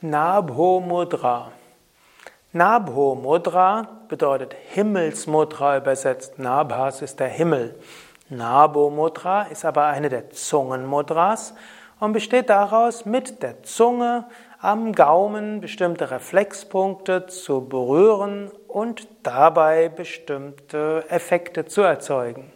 Nabho Mudra. Nabho Mudra bedeutet Himmelsmudra übersetzt. Nabhas ist der Himmel. Nabho Mudra ist aber eine der Zungenmudras und besteht daraus, mit der Zunge am Gaumen bestimmte Reflexpunkte zu berühren und dabei bestimmte Effekte zu erzeugen.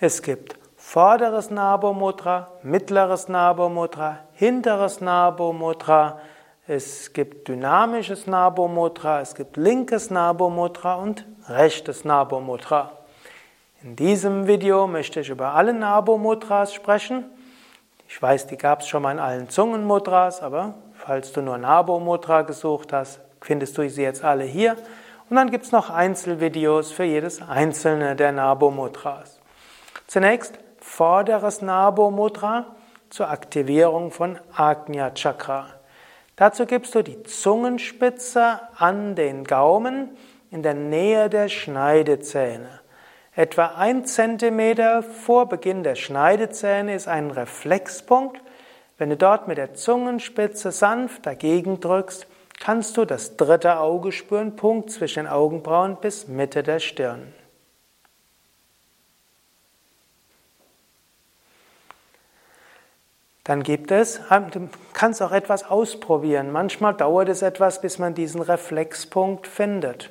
Es gibt vorderes Nabho Mudra, mittleres Nabho Mudra, hinteres Nabho Mudra, es gibt dynamisches Nabho Mudra, es gibt linkes Nabho Mudra und rechtes Nabho Mudra. In diesem Video möchte ich über alle Nabho Mudras sprechen. Ich weiß, die gab es schon mal in allen Zungenmudras, aber falls du nur Nabho Mudra gesucht hast, findest du sie jetzt alle hier. Und dann gibt es noch Einzelvideos für jedes einzelne der Nabho Mudras. Zunächst vorderes Nabho Mudra zur Aktivierung von Agnya Chakra. Dazu gibst du die Zungenspitze an den Gaumen in der Nähe der Schneidezähne. Etwa ein Zentimeter vor Beginn der Schneidezähne ist ein Reflexpunkt. Wenn du dort mit der Zungenspitze sanft dagegen drückst, kannst du das dritte Auge spüren, Punkt zwischen den Augenbrauen bis Mitte der Stirn. Dann gibt es, du kannst auch etwas ausprobieren. Manchmal dauert es etwas, bis man diesen Reflexpunkt findet.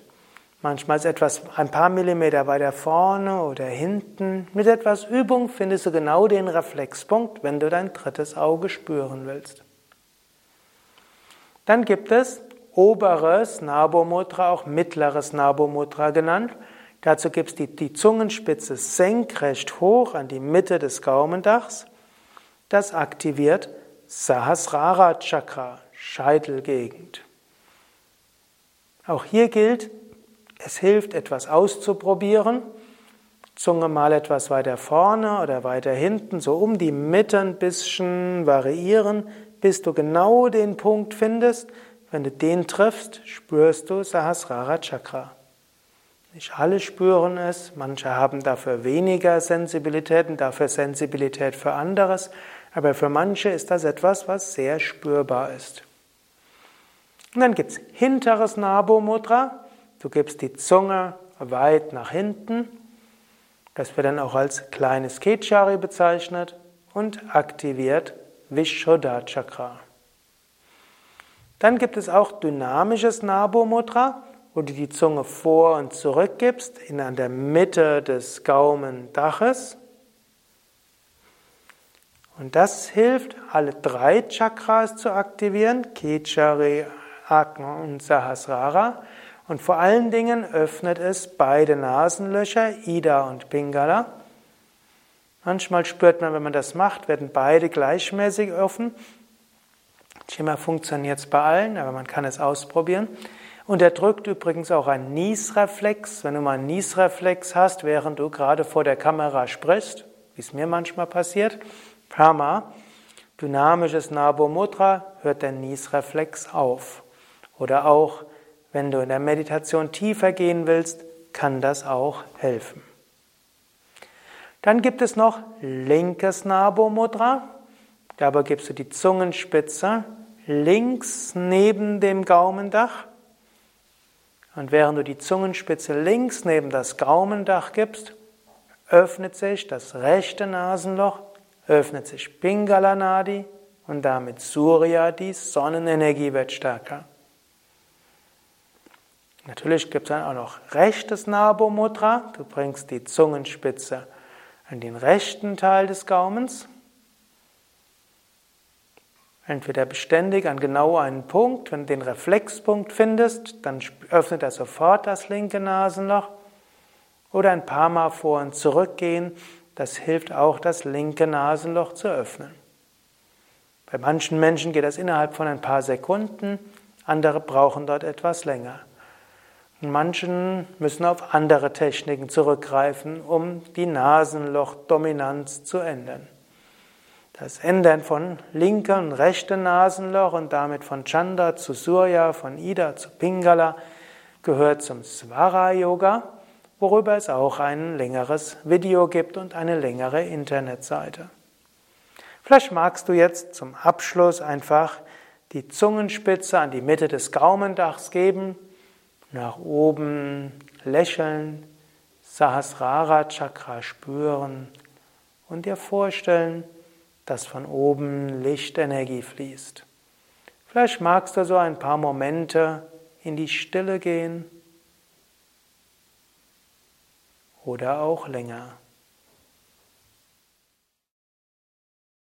Manchmal ist etwas ein paar Millimeter weiter vorne oder hinten. Mit etwas Übung findest du genau den Reflexpunkt, wenn du dein drittes Auge spüren willst. Dann gibt es oberes Nabomudra, auch mittleres Nabomudra genannt. Dazu gibt es die, die Zungenspitze senkrecht hoch an die Mitte des Gaumendachs. Das aktiviert Sahasrara Chakra, Scheitelgegend. Auch hier gilt, es hilft, etwas auszuprobieren. Zunge mal etwas weiter vorne oder weiter hinten, so um die Mitte ein bisschen variieren, bis du genau den Punkt findest. Wenn du den triffst, spürst du Sahasrara Chakra. Nicht alle spüren es, manche haben dafür weniger Sensibilität und dafür Sensibilität für anderes, aber für manche ist das etwas, was sehr spürbar ist. Und dann gibt es hinteres Nabho Mudra. Du gibst die Zunge weit nach hinten. Das wird dann auch als kleines Kechari bezeichnet und aktiviert Vishuddha Chakra. Dann gibt es auch dynamisches Nabho Mudra wo du die Zunge vor und zurück gibst, in an der Mitte des Gaumendaches. Und das hilft, alle drei Chakras zu aktivieren, Kechari, Agna und Sahasrara. Und vor allen Dingen öffnet es beide Nasenlöcher, Ida und Pingala. Manchmal spürt man, wenn man das macht, werden beide gleichmäßig offen. Schema funktioniert es bei allen, aber man kann es ausprobieren. Unterdrückt übrigens auch ein Niesreflex. Wenn du mal einen Niesreflex hast, während du gerade vor der Kamera sprichst, wie es mir manchmal passiert, Prama, dynamisches Nabho Mudra, hört der Niesreflex auf. Oder auch, wenn du in der Meditation tiefer gehen willst, kann das auch helfen. Dann gibt es noch linkes Nabho Mudra. Dabei gibst du die Zungenspitze links neben dem Gaumendach und während du die Zungenspitze links neben das Gaumendach gibst, öffnet sich das rechte Nasenloch, öffnet sich Pingala Nadi und damit Surya, die Sonnenenergie wird stärker. Natürlich gibt es dann auch noch rechtes Nabho Mudra. Du bringst die Zungenspitze an den rechten Teil des Gaumens Entweder beständig an genau einen Punkt, wenn du den Reflexpunkt findest, dann öffnet er sofort das linke Nasenloch. Oder ein paar Mal vor und zurück gehen, das hilft auch, das linke Nasenloch zu öffnen. Bei manchen Menschen geht das innerhalb von ein paar Sekunden, andere brauchen dort etwas länger. Und manchen müssen auf andere Techniken zurückgreifen, um die Nasenlochdominanz zu ändern. Das Ändern von linken und rechten Nasenloch und damit von Chanda zu Surya, von Ida zu Pingala gehört zum Svara Yoga, worüber es auch ein längeres Video gibt und eine längere Internetseite. Vielleicht magst du jetzt zum Abschluss einfach die Zungenspitze an die Mitte des Gaumendachs geben, nach oben lächeln, Sahasrara Chakra spüren und dir vorstellen, dass von oben Lichtenergie fließt. Vielleicht magst du so ein paar Momente in die Stille gehen oder auch länger.